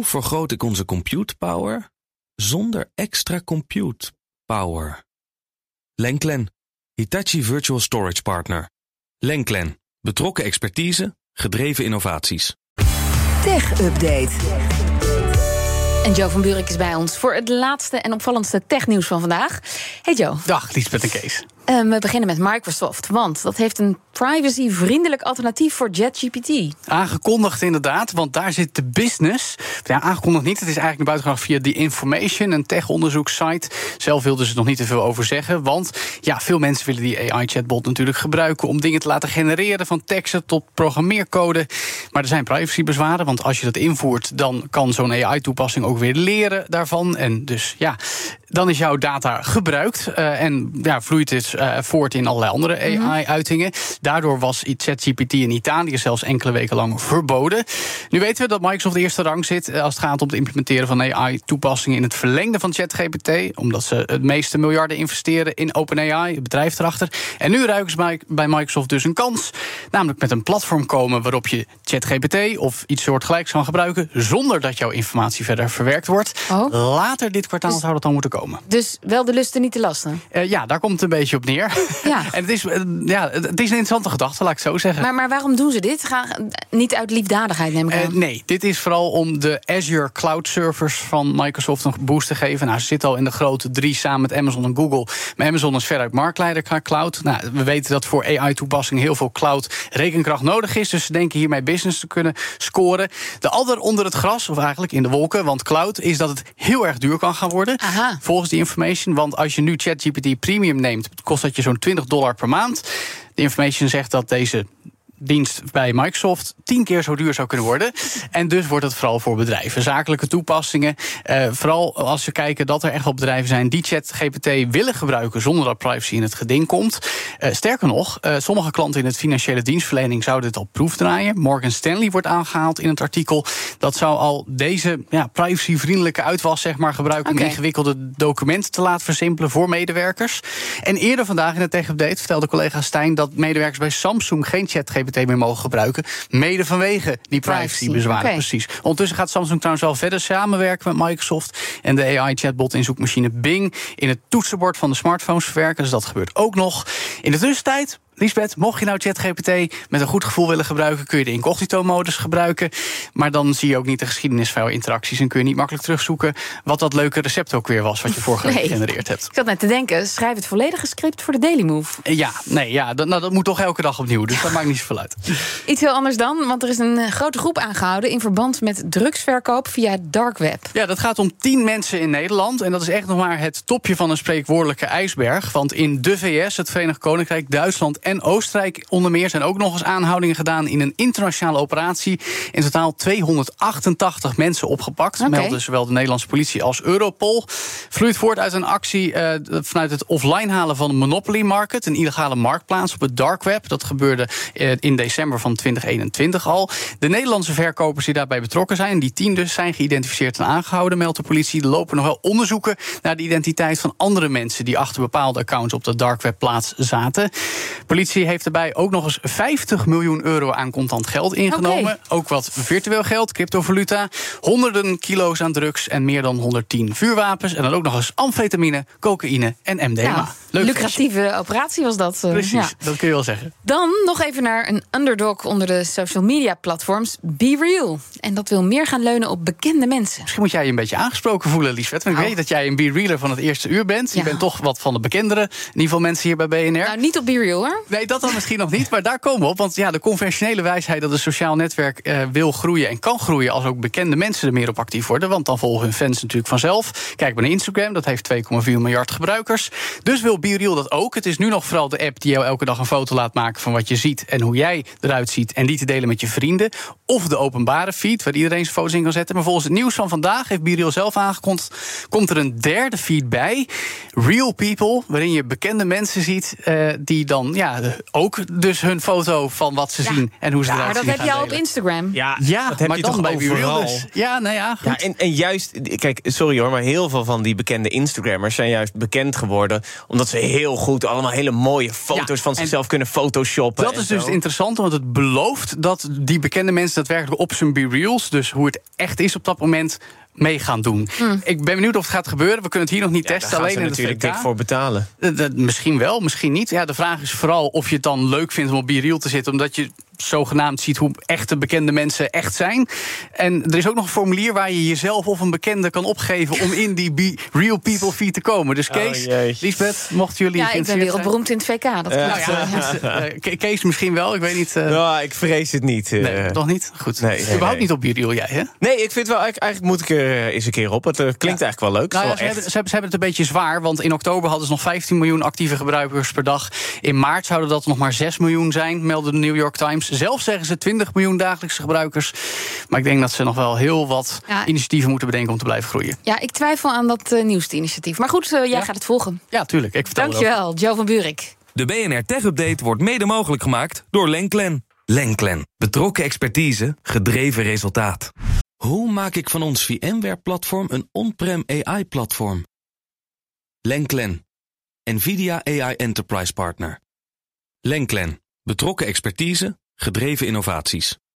Hoe vergroot ik onze compute power zonder extra compute power? Lenklen, Hitachi Virtual Storage Partner. Lenklen, betrokken expertise, gedreven innovaties. Tech Update. En Joe van Buurik is bij ons voor het laatste en opvallendste technieuws van vandaag. Hey Joe. Dag, Liesbeth en Kees. Uh, we beginnen met Microsoft, want dat heeft een privacy-vriendelijk alternatief voor JetGPT. Aangekondigd inderdaad, want daar zit de business. Ja, aangekondigd niet. Het is eigenlijk naar buiten via The Information, een tech-onderzoekssite. Zelf wilden ze er nog niet te veel over zeggen, want ja, veel mensen willen die AI-chatbot natuurlijk gebruiken om dingen te laten genereren, van teksten tot programmeercode. Maar er zijn privacybezwaren, want als je dat invoert, dan kan zo'n AI-toepassing ook weer leren daarvan. En dus ja, dan is jouw data gebruikt uh, en ja, vloeit uh, voort in allerlei andere AI-uitingen. Daardoor was ChatGPT in Italië zelfs enkele weken lang verboden. Nu weten we dat Microsoft de eerste rang zit als het gaat om het implementeren van AI-toepassingen in het verlengde van ChatGPT, omdat ze het meeste miljarden investeren in OpenAI, het bedrijf erachter. En nu ruiken ze bij Microsoft dus een kans, namelijk met een platform komen waarop je ChatGPT of iets soortgelijks kan gebruiken zonder dat jouw informatie verder verwerkt wordt. Oh. Later dit kwartaal dus, zou dat dan moeten komen. Dus wel de lusten, niet de lasten? Uh, ja, daar komt het een beetje op neer. Ja. en het is, uh, ja, het is een interessante gedachte, laat ik zo zeggen. Maar, maar waarom doen ze dit? Ga, niet uit liefdadigheid, neem ik aan. Uh, nee, dit is vooral om de Azure cloud servers van Microsoft een boost te geven. Nou, ze zitten al in de grote drie samen met Amazon en Google. Maar Amazon is veruit marktleider qua cloud. Nou, we weten dat voor AI-toepassingen heel veel cloud rekenkracht nodig is. Dus ze denken hiermee business te kunnen scoren. De adder onder het gras, of eigenlijk in de wolken, want cloud, is dat het heel erg duur kan gaan worden. Aha. Volgens die information. Want als je nu ChatGPT Premium neemt, kost dat je zo'n 20 dollar per maand. De information zegt dat deze dienst bij Microsoft tien keer zo duur zou kunnen worden. En dus wordt het vooral voor bedrijven. Zakelijke toepassingen. Uh, vooral als we kijken dat er echt wel bedrijven zijn die ChatGPT willen gebruiken zonder dat privacy in het geding komt. Uh, sterker nog, uh, sommige klanten in het financiële dienstverlening zouden dit al proefdraaien. Morgan Stanley wordt aangehaald in het artikel. Dat zou al deze ja, privacyvriendelijke uitwas zeg maar, gebruiken okay. om ingewikkelde documenten te laten versimpelen voor medewerkers. En eerder vandaag in het Tech Update vertelde collega Stijn dat medewerkers bij Samsung geen ChatGPT meer mogen gebruiken. Mede vanwege die privacybezwaren. Okay. Precies. Ondertussen gaat Samsung trouwens wel verder samenwerken met Microsoft en de AI-chatbot in zoekmachine Bing in het toetsenbord van de smartphones verwerken. Dus dat gebeurt ook nog. In de tussentijd Lisbeth, mocht je nou ChatGPT met een goed gevoel willen gebruiken, kun je de incognito-modus gebruiken. Maar dan zie je ook niet de geschiedenis van jouw interacties en kun je niet makkelijk terugzoeken wat dat leuke recept ook weer was wat je vorige week gegenereerd hebt. Ik zat net te denken, schrijf het volledige script voor de Daily Move. Ja, nee, ja, dat, nou, dat moet toch elke dag opnieuw, dus dat maakt niet zoveel uit. Iets heel anders dan, want er is een eh, grote groep aangehouden in verband met drugsverkoop via dark web. Ja, dat gaat om tien mensen in Nederland en dat is echt nog maar het topje van een spreekwoordelijke ijsberg. Want in de VS, het Verenigd Koninkrijk, Duitsland en Oostenrijk onder meer zijn ook nog eens aanhoudingen gedaan in een internationale operatie. In totaal 288 mensen opgepakt. Okay. Melden zowel de Nederlandse politie als Europol. Vloeit voort uit een actie uh, vanuit het offline halen van Monopoly Market, een illegale marktplaats op het dark web. Dat gebeurde uh, in december van 2021 al. De Nederlandse verkopers die daarbij betrokken zijn, die tien dus, zijn geïdentificeerd en aangehouden, meldt de politie. Er lopen nog wel onderzoeken naar de identiteit van andere mensen die achter bepaalde accounts op de dark web plaats zaten. Politie heeft erbij ook nog eens 50 miljoen euro aan contant geld ingenomen. Okay. Ook wat virtueel geld, cryptovaluta. Honderden kilo's aan drugs en meer dan 110 vuurwapens. En dan ook nog eens amfetamine, cocaïne en MDMA. Ja, Leuk lucratieve feestje. operatie was dat. Uh, Precies, ja. dat kun je wel zeggen. Dan nog even naar een underdog onder de social media platforms. Be Real. En dat wil meer gaan leunen op bekende mensen. Misschien moet jij je een beetje aangesproken voelen, Liesbeth. Want ik oh. weet dat jij een Be Realer van het eerste uur bent. Ja. Je bent toch wat van de bekendere. In ieder geval mensen hier bij BNR. Nou, niet op Be Real hoor. Nee, dat dan misschien nog niet, maar daar komen we op. Want ja, de conventionele wijsheid dat een sociaal netwerk uh, wil groeien en kan groeien als ook bekende mensen er meer op actief worden. Want dan volgen hun fans natuurlijk vanzelf. Kijk maar naar Instagram, dat heeft 2,4 miljard gebruikers. Dus wil BeReal dat ook. Het is nu nog vooral de app die jou elke dag een foto laat maken van wat je ziet en hoe jij eruit ziet. En die te delen met je vrienden. Of de openbare feed, waar iedereen zijn foto's in kan zetten. Maar volgens het nieuws van vandaag heeft BeReal zelf aangekondigd. Komt er een derde feed bij. Real People, waarin je bekende mensen ziet uh, die dan ja, ja, de- ook dus hun foto van wat ze Ja. zien en hoe ze Maar eruit dat zien heb je al op. Instagram. Ja, Ja, dat heb maar je toch bij overal. dus. Ja, nou ja, goed. Ja, en, en juist, kijk, sorry hoor, maar heel veel van die bekende Instagrammers zijn juist bekend geworden. omdat ze heel goed allemaal hele mooie foto's Ja, van zichzelf kunnen photoshoppen. Dat is dus interessante, want het belooft dat die bekende mensen daadwerkelijk op zijn Be-Reals, dus hoe het echt is op dat moment, mee gaan doen. Ik ben benieuwd of het gaat gebeuren. We kunnen het hier nog niet Ja, testen, daar gaan alleen ze in natuurlijk dik voor betalen. Dat- misschien wel, misschien niet. Ja, de vraag is vooral of je het dan leuk vindt om op Be-Real te zitten... omdat je zogenaamd ziet hoe echte bekende mensen echt zijn. En er is ook nog een formulier waar je jezelf of een bekende kan opgeven... om in die Be Real People feed te komen. Dus Kees, Oh. Lisbeth, mochten jullie Ja, ik ben wereldberoemd in het VK. Dat Ja. klopt. Nou ja, Ja. eh, Ke- Kees misschien wel, ik weet niet... Nou, ik vrees het niet. eh. Nee, nog niet? Goed. nee, nee, Überhaupt nee. niet op Be-Real, jij, hè? Nee, ik vind wel, eigenlijk, eigenlijk moet ik er eens een keer op. Het klinkt eigenlijk wel leuk. Nou wel ze, hebben, ze hebben het een beetje zwaar, want in oktober hadden ze nog 15 miljoen actieve gebruikers per dag. In maart zouden dat nog maar 6 miljoen zijn, meldde de New York Times. Zelf zeggen ze 20 miljoen dagelijkse gebruikers. Maar ik denk dat ze nog wel heel wat Ja. initiatieven moeten bedenken om te blijven groeien. Ja, ik twijfel aan dat eh, nieuwste initiatief. Maar goed, eh, jij Ja? gaat het volgen. Ja, tuurlijk. Ik vertel. Dankjewel, Joe van Buurik. De BNR Tech Update wordt mede mogelijk gemaakt door Lenklen. Lenklen. Betrokken expertise, gedreven resultaat. Hoe maak ik van ons VMware-platform een on-prem AI-platform? Lenklen. NVIDIA AI Enterprise Partner. Lenklen. Betrokken expertise, gedreven innovaties.